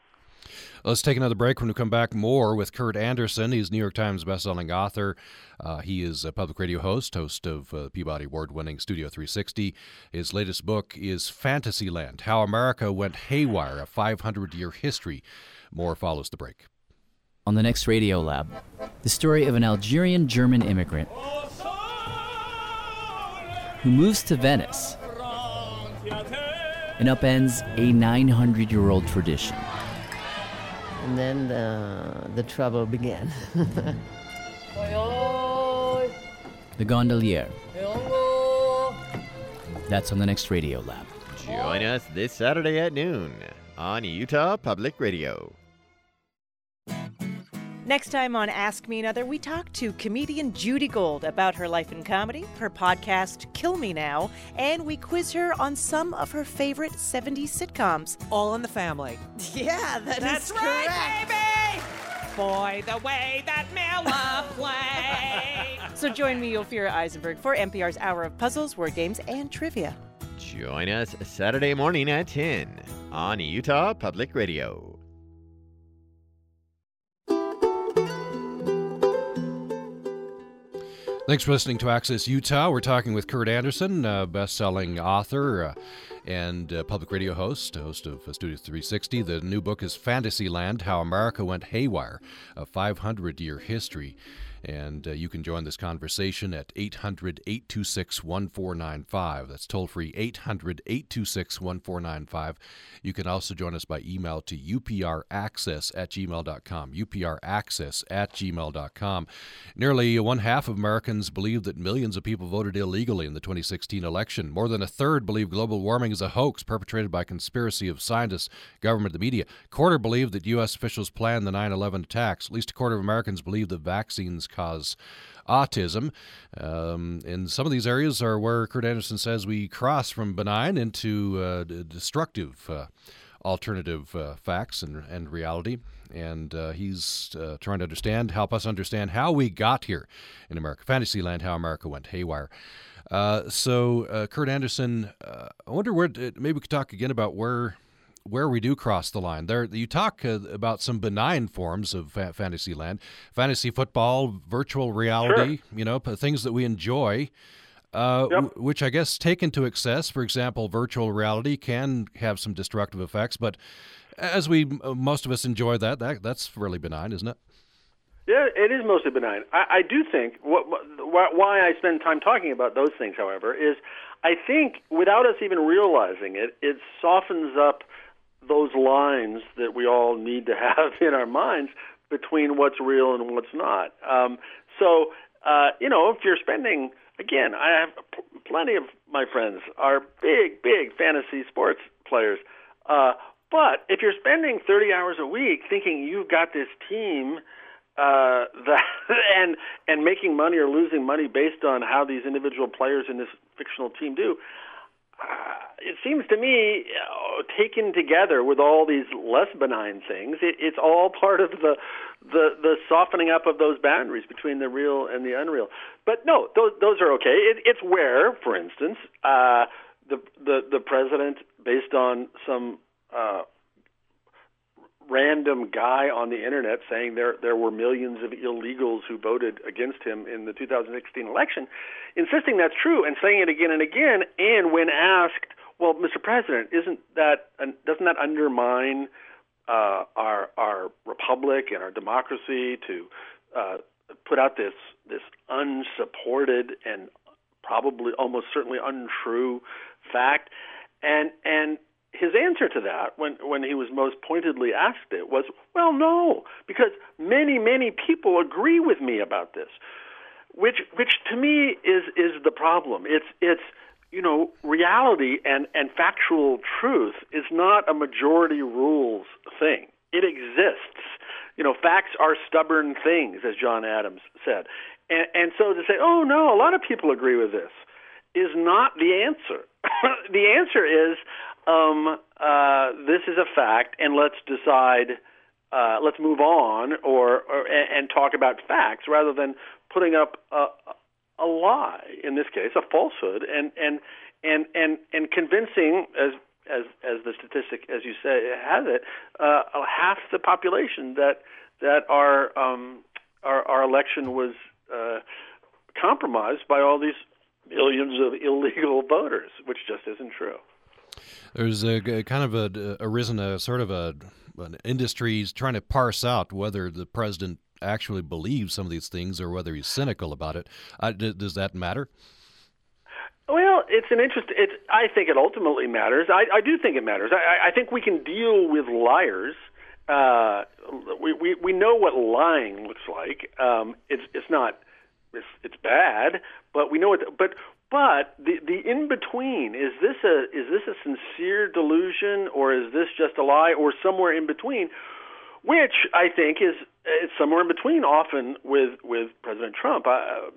Speaker 1: Let's take another break. When we come back, more with Kurt Andersen. He's New York Times bestselling author. Uh, he is a public radio host, host of uh, Peabody Award winning Studio 360. His latest book is Fantasyland How America Went Haywire, a 500 year history. More follows the break.
Speaker 7: On the next Radio Lab, the story of an Algerian German immigrant who moves to Venice and upends a 900 year old tradition.
Speaker 8: And then the, the trouble began.
Speaker 7: the Gondolier. That's on the next Radio Lab.
Speaker 5: Join us this Saturday at noon on Utah Public Radio.
Speaker 9: Next time on Ask Me Another, we talk to comedian Judy Gold about her life in comedy, her podcast Kill Me Now, and we quiz her on some of her favorite 70s sitcoms.
Speaker 10: All in the family.
Speaker 9: Yeah, that
Speaker 10: That's
Speaker 9: is
Speaker 10: right,
Speaker 9: correct.
Speaker 10: baby! Boy, the way that Miller played.
Speaker 9: So join me, Ophira Eisenberg, for NPR's Hour of Puzzles, Word Games, and Trivia.
Speaker 5: Join us Saturday morning at 10 on Utah Public Radio.
Speaker 1: Thanks for listening to Access Utah. We're talking with Kurt Andersen, uh, best-selling author uh, and uh, public radio host, host of Studio 360. The new book is Fantasyland: How America Went Haywire, a 500-year history. And uh, you can join this conversation at 800 826 1495. That's toll free 800 826 1495. You can also join us by email to upraccess at gmail.com. upraccess at gmail.com. Nearly one half of Americans believe that millions of people voted illegally in the 2016 election. More than a third believe global warming is a hoax perpetrated by conspiracy of scientists, government, the media. A quarter believe that U.S. officials planned the 9 11 attacks. At least a quarter of Americans believe that vaccines cause autism. Um, and some of these areas are where Kurt Andersen says we cross from benign into uh, destructive uh, alternative uh, facts and, and reality. And uh, he's uh, trying to understand, help us understand how we got here in America. Fantasyland, how America went haywire. Uh, so, uh, Kurt Andersen, uh, I wonder where maybe we could talk again about where where we do cross the line. There, you talk uh, about some benign forms of fa- fantasy land, fantasy football, virtual reality.
Speaker 2: Sure.
Speaker 1: You know, p- things that we enjoy. Uh,
Speaker 2: Yep.
Speaker 1: w- which I guess taken to excess, for example, virtual reality can have some destructive effects. But as we most of us enjoy that, that that's really benign, isn't it?
Speaker 2: Yeah, it is mostly benign. I, I do think what, what, why I spend time talking about those things, however, is I think without us even realizing it, it softens up those lines that we all need to have in our minds between what's real and what's not. Um, so, uh, you know, if you're spending, again, I have p- plenty of my friends are big, big fantasy sports players. Uh, but if you're spending 30 hours a week thinking you've got this team uh, and and making money or losing money based on how these individual players in this fictional team do, uh, it seems to me, uh, taken together with all these less benign things, it, it's all part of the, the the softening up of those boundaries between the real and the unreal. But no, those those are okay. It, it's where, for instance, uh, the the the president, based on some uh, random guy on the internet saying there there were millions of illegals who voted against him in the 2016 election, insisting that's true and saying it again and again. And when asked, well, Mr. President, isn't that doesn't that undermine uh, our our republic and our democracy to uh, put out this this unsupported and probably almost certainly untrue fact? And and his answer to that, when when he was most pointedly asked it, was, "Well, no, because many many people agree with me about this," which which to me is is the problem. It's it's you know reality and and factual truth is not a majority rules thing. It exists. You know, facts are stubborn things, as John Adams said, and and so to say, "Oh no, a lot of people agree with this," is not the answer. the answer is um, uh, this is a fact, and let's decide. Uh, let's move on, or, or and, and talk about facts rather than putting up a, a lie. In this case, a falsehood, and and and and and convincing as as as the statistic, as you say, has it, uh, half the population that that our um, our, our election was uh, compromised by all these millions of illegal voters, which just isn't true.
Speaker 1: There's a, a kind of a, arisen a sort of a an industry's trying to parse out whether the president actually believes some of these things or whether he's cynical about it. Uh, d- does that matter?
Speaker 2: Well, it's an interest. It's. I think it ultimately matters. I, I do think it matters. I, I think we can deal with liars. Uh, we, we we know what lying looks like. Um, it's it's not. It's it's bad, but we know it. But but the the in between is this a is this a sincere delusion or is this just a lie or somewhere in between? which I think is is somewhere in between. Often with with President Trump, I,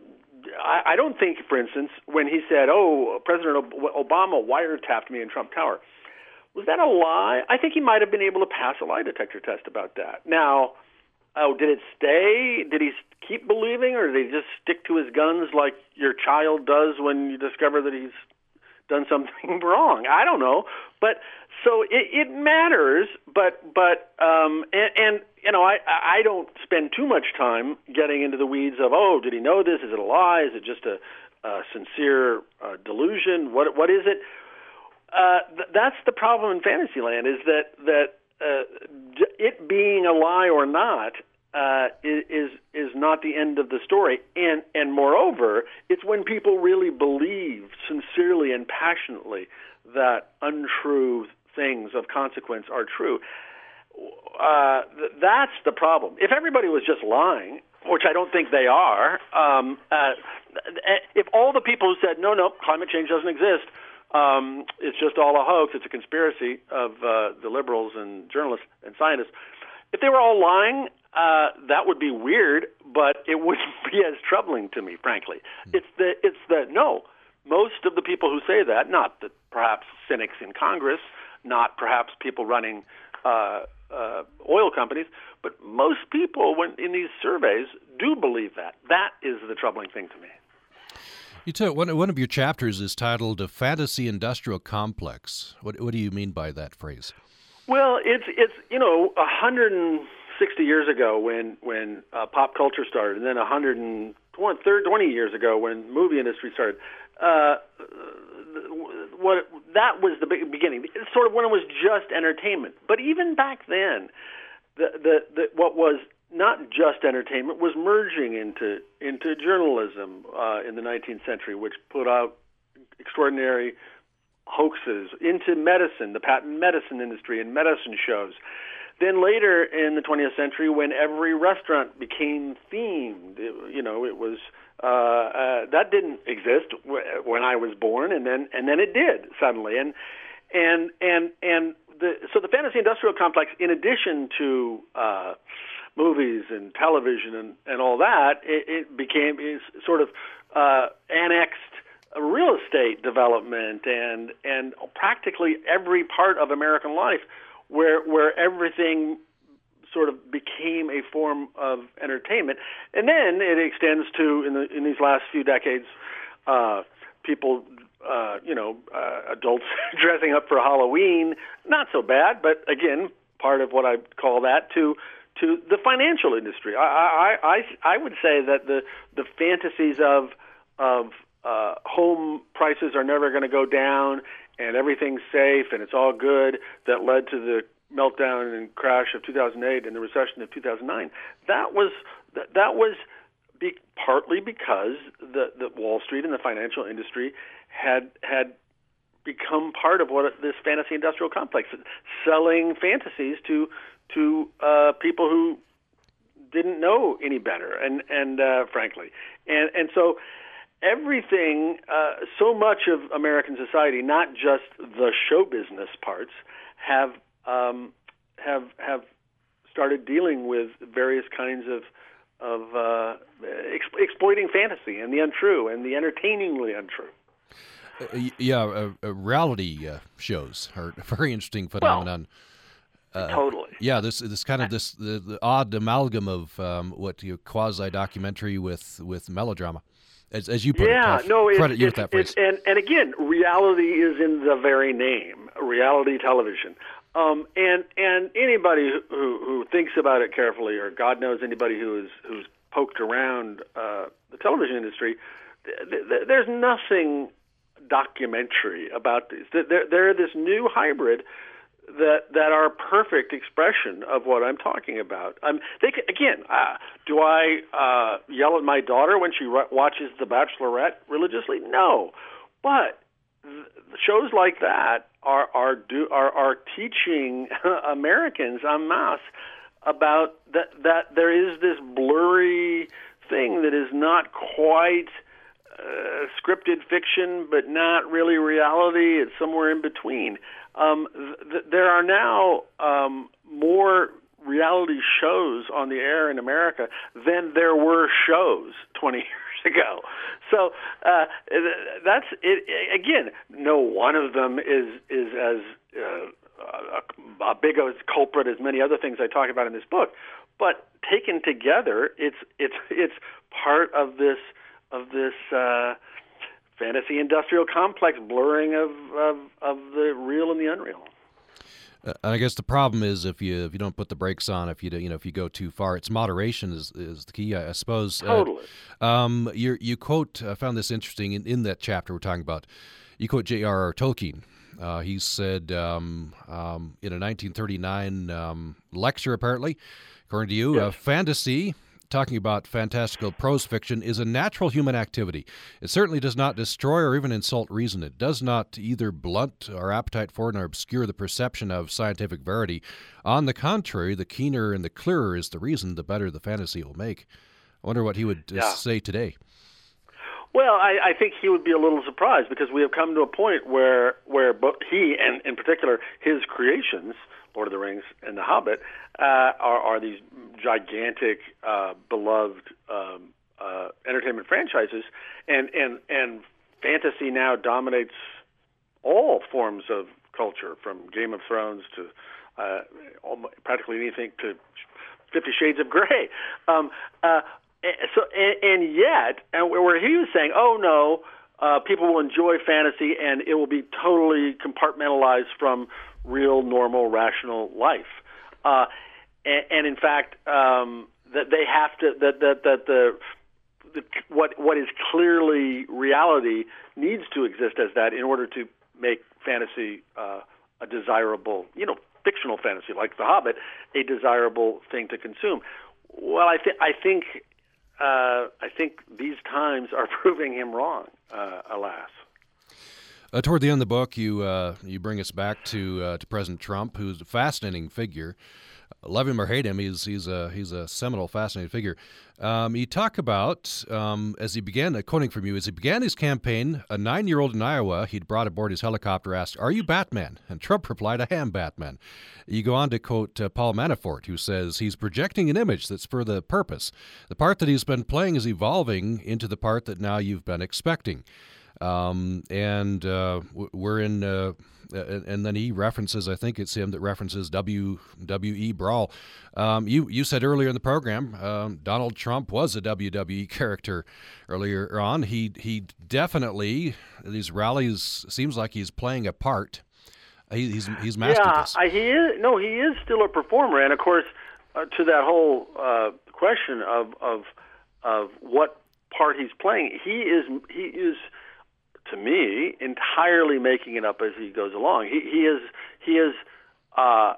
Speaker 2: I, I don't think, for instance, when he said, "Oh, President Obama wiretapped me in Trump Tower," was that a lie? I think he might have been able to pass a lie detector test about that. Now, oh, did it stay? Did he keep believing, or did he just stick to his guns like your child does when you discover that he's done something wrong? I don't know, but so it, it matters. But but um, and, and you know, I I don't spend too much time getting into the weeds of oh, did he know this? Is it a lie? Is it just a, a sincere uh, delusion? What what is it? Uh, th- that's the problem in Fantasyland is that that it being a lie or not uh, is is not the end of the story, and and moreover, it's when people really believe sincerely and passionately that untrue things of consequence are true. Uh, th- that's the problem. If everybody was just lying, which I don't think they are, um, uh, if all the people who said no, no, climate change doesn't exist, um, it's just all a hoax, it's a conspiracy of uh, the liberals and journalists and scientists. If they were all lying, uh, that would be weird, but it wouldn't be as troubling to me, frankly. It's the it's the no. Most of the people who say that, not the perhaps cynics in Congress, not perhaps people running uh, uh, oil companies, but most people, when in these surveys, do believe that. That is the troubling thing to me.
Speaker 1: You took one. One of your chapters is titled "A Fantasy Industrial Complex." What What do you mean by that phrase?
Speaker 2: Well, it's it's you know a hundred and sixty years ago when when uh, pop culture started, and then a hundred and twenty years ago when movie industry started. Uh, what that was the beginning. It's sort of when it was just entertainment. But even back then, the the, the what was not just entertainment was merging into into journalism uh, in the 19th century, which put out extraordinary hoaxes into medicine, the patent medicine industry and medicine shows. Then later in the 20th century, when every restaurant became themed, it, you know, it was uh, uh, that didn't exist when I was born, and then and then it did suddenly, and and and and the so the fantasy industrial complex, in addition to uh, movies and television and and all that, it, it became is sort of uh, annexed real estate development and and practically every part of American life where where everything sort of became a form of entertainment, and then it extends to in the in these last few decades, uh, people. Uh, you know, uh, adults dressing up for Halloween, not so bad, but again, part of what I call that to to the financial industry. I I I, I would say that the the fantasies of of uh, home prices are never going to go down and everything's safe and it's all good that led to the meltdown and crash of 2008 and the recession of 2009 that was that, that was be, partly because the, the Wall Street and the financial industry had had become part of what this fantasy industrial complex selling fantasies to to uh, people who didn't know any better and and uh, frankly and and so everything, uh, so much of American society, not just the show business parts, have um, have have started dealing with various kinds of of uh, exp- exploiting fantasy and the untrue and the entertainingly untrue.
Speaker 1: Uh, yeah, uh, uh, reality uh, shows are a very interesting phenomenon.
Speaker 2: Well, totally.
Speaker 1: Yeah, this this kind of this the, the odd amalgam of um, what you quasi documentary with with melodrama as, as you put
Speaker 2: yeah,
Speaker 1: it. Yeah,
Speaker 2: no,
Speaker 1: credit
Speaker 2: it's,
Speaker 1: you with that phrase.
Speaker 2: and and again, reality is in the very name, reality television. Um, and and anybody who, who thinks about it carefully, or God knows anybody who is who's poked around uh, the television industry, th- th- there's nothing documentary about these. They're, they're this new hybrid that that are a perfect expression of what I'm talking about. Um, they can, again, uh, do I uh, yell at my daughter when she re- watches The Bachelorette religiously? No, but th- shows like that are are do are are teaching Americans en masse about that that there is this blurry thing that is not quite uh, scripted fiction, but not really reality. It's somewhere in between. Um, th- there are now um, more reality shows on the air in America than there were shows 20 years ago. So uh, that's it. Again, no one of them is is as uh, a, a big a culprit as many other things I talk about in this book. But taken together, it's it's it's part of this of this uh, fantasy industrial complex blurring of, of of the real and the unreal.
Speaker 1: Uh, I guess the problem is if you if you don't put the brakes on, if you do, you know if you go too far, it's moderation is is the key, I, suppose.
Speaker 2: Totally.
Speaker 1: Uh, um, you you quote I found this interesting in, in that chapter we're talking about. You quote J.R.R. Tolkien. Uh, he said um, um, in a 1939 um, lecture, apparently, according to you, uh, yes. fantasy talking about fantastical prose fiction is a natural human activity. It certainly does not destroy or even insult reason. It does not either blunt our appetite for nor obscure the perception of scientific verity. On the contrary, the keener and the clearer is the reason, the better the fantasy will make. I wonder what he would uh, yeah. say today.
Speaker 2: Well, I, I think he would be a little surprised because we have come to a point where where he and in particular his creations Lord of the Rings and The Hobbit, uh, are, are these gigantic, uh, beloved um, uh, entertainment franchises, and and and fantasy now dominates all forms of culture, from Game of Thrones to uh, almost, practically anything to Fifty Shades of Grey. Um, uh, so and, and yet, and where he was saying, "Oh no." Uh, people will enjoy fantasy, and it will be totally compartmentalized from real, normal, rational life. Uh, and, and in fact, um, that they have to that that that the, the what what is clearly reality needs to exist as that in order to make fantasy uh, a desirable, you know, fictional fantasy like The Hobbit, a desirable thing to consume. Well, I think I think uh, I think these times are proving him wrong, uh, alas.
Speaker 1: Uh, toward the end of the book, you uh, you bring us back to uh, to President Trump, who's a fascinating figure. Love him or hate him, he's he's a he's a seminal, fascinating figure. Um, you talk about um, as he began, uh, quoting from you, as he began his campaign, a nine-year-old in Iowa he'd brought aboard his helicopter asked, "Are you Batman?" And Trump replied, "I am Batman." You go on to quote uh, Paul Manafort, who says he's projecting an image that's for the purpose. The part that he's been playing is evolving into the part that now you've been expecting. Um, and uh, we're in, uh, and then he references, I think it's him that references W W E Brawl. Um, you you said earlier in the program, um, Donald Trump was a WWE character earlier on. He he definitely these rallies seems like he's playing a part. He, he's he's mastered
Speaker 2: yeah,
Speaker 1: this.
Speaker 2: Yeah, he is. No, he is still a performer, and of course, uh, to that whole uh, question of of of what part he's playing, he is he is to me, entirely making it up as he goes along. He, he is he is uh,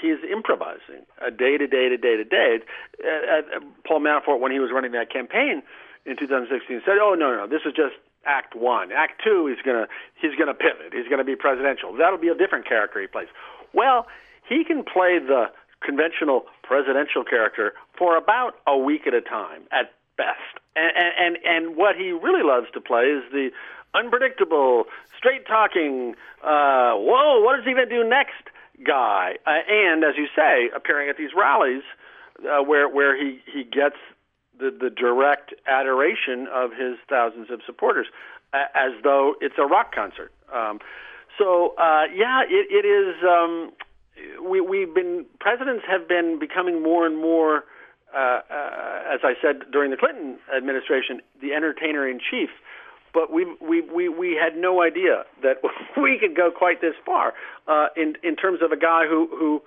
Speaker 2: he is improvising uh, day to day to day to day. Uh, uh, Paul Manafort, when he was running that campaign in 2016, said, "Oh no, no, this is just Act One. Act Two, he's gonna he's gonna pivot. He's gonna be presidential. That'll be a different character he plays." Well, he can play the conventional presidential character for about a week at a time at best. And and and what he really loves to play is the unpredictable, straight talking, uh, whoa, what is he going to do next guy? Uh, and as you say, appearing at these rallies uh, where where he he gets the the direct adoration of his thousands of supporters, uh, as though it's a rock concert. Um, so uh, yeah, it, it is. Um, we, we've been presidents have been becoming more and more. Uh, uh, as I said during the Clinton administration, the entertainer in chief but we we we we had no idea that we could go quite this far uh, in in terms of a guy who who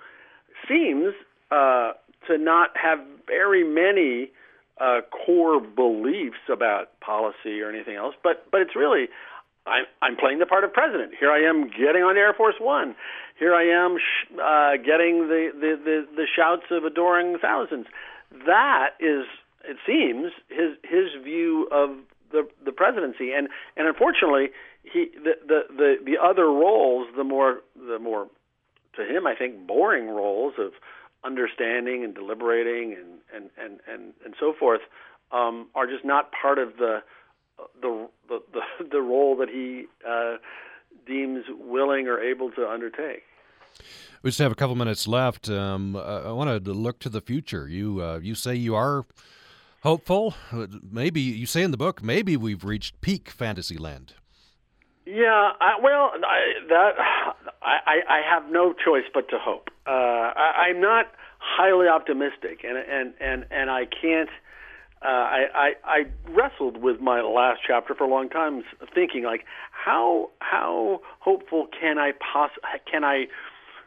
Speaker 2: seems uh, to not have very many uh, core beliefs about policy or anything else. But but it's really I'm I'm playing the part of president. Here I am getting on Air Force One. Here I am sh- uh, getting the, the the the shouts of adoring thousands. That is, it seems, his his view of the the presidency, and and unfortunately, he the the the, the other roles, the more the more to him, I think, boring roles of understanding and deliberating and and and and, and so forth, um, are just not part of the the the the, role that he uh, deems willing or able to undertake.
Speaker 1: We just have a couple minutes left. Um, I wanted to look to the future. You uh, you say you are hopeful. Maybe you say in the book, maybe we've reached peak Fantasyland.
Speaker 2: Yeah, I, well, I, that I, I have no choice but to hope. Uh, I, I'm not highly optimistic, and and and and I can't. Uh, I, I I wrestled with my last chapter for a long time, thinking like, how how hopeful can I poss can I,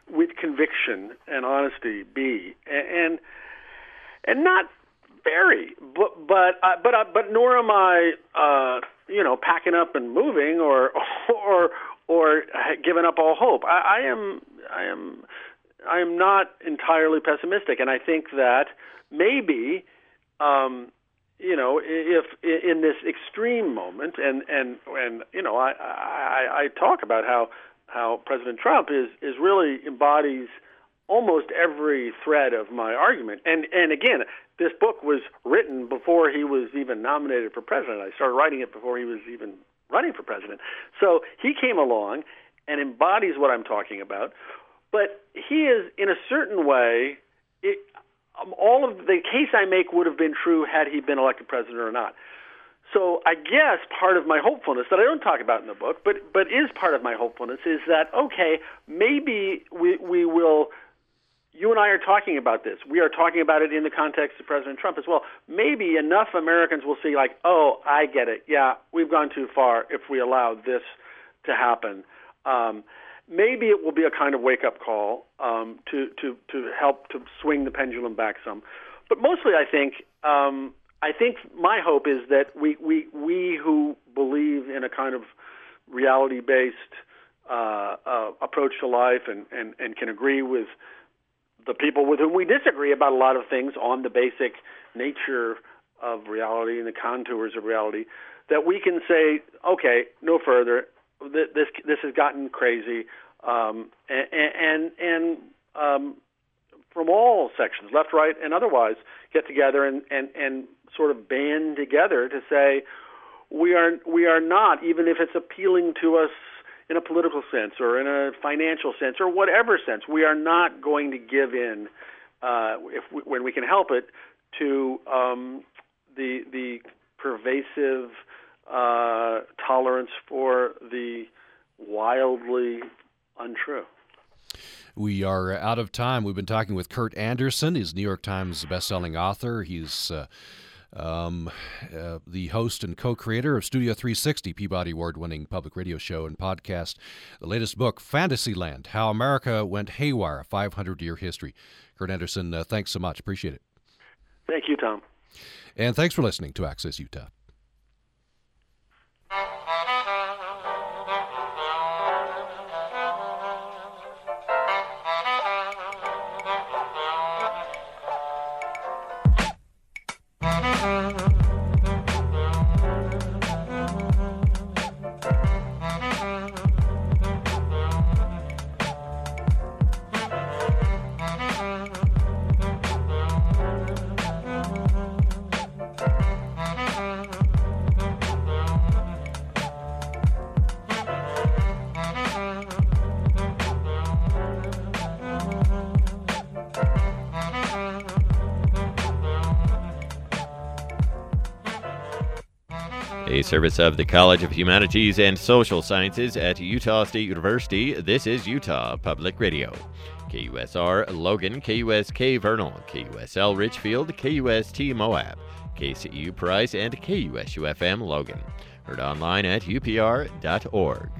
Speaker 2: with conviction and honesty, be and and not very, but but uh, but uh, but nor am I, uh, you know, packing up and moving or or or giving up all hope. I, I am I am I am not entirely pessimistic, and I think that maybe. Um, you know, if in this extreme moment, and and and you know, I I, I talk about how how President Trump is is really embodies almost every thread of my argument. And and again, this book was written before he was even nominated for president. I started writing it before he was even running for president. So he came along and embodies what I'm talking about. But he is, in a certain way, it, um, all of the case I make would have been true had he been elected president or not. So I guess part of my hopefulness that I don't talk about in the book, but but is part of my hopefulness is that okay, maybe we we will you and I are talking about this. We are talking about it in the context of President Trump as well. Maybe enough Americans will see, like, oh, I get it. Yeah, we've gone too far if we allow this to happen. Um, maybe it will be a kind of wake up call um, to, to, to help to swing the pendulum back some. But mostly, I think, um, I think my hope is that we, we, we who believe in a kind of reality based uh, uh, approach to life and, and, and can agree with the people with whom we disagree about a lot of things on the basic nature of reality and the contours of reality, that we can say, okay, no further. This this has gotten crazy, um, and and, and um, from all sections, left, right, and otherwise, get together and, and, and sort of band together to say we are we are not, even if it's appealing to us in a political sense or in a financial sense or whatever sense. We are not going to give in uh, if we, when we can help it to um, the the pervasive uh, tolerance for the wildly untrue.
Speaker 1: We are out of time. We've been talking with Kurt Andersen. He's New York Times bestselling author. He's uh, um, uh, the host and co creator of Studio 360, Peabody Award winning public radio show and podcast. The latest book, Fantasyland How America Went Haywire, a 500 year history. Kurt Andersen, uh, thanks so much. Appreciate it.
Speaker 2: Thank you, Tom.
Speaker 1: And thanks for listening to Access Utah.
Speaker 5: A service of the College of Humanities and Social Sciences at Utah State University. This is Utah Public Radio. KUSR Logan, KUSK Vernal, KUSL Richfield, KUST Moab, KCU Price, and KUSUFM Logan. Heard online at upr.org.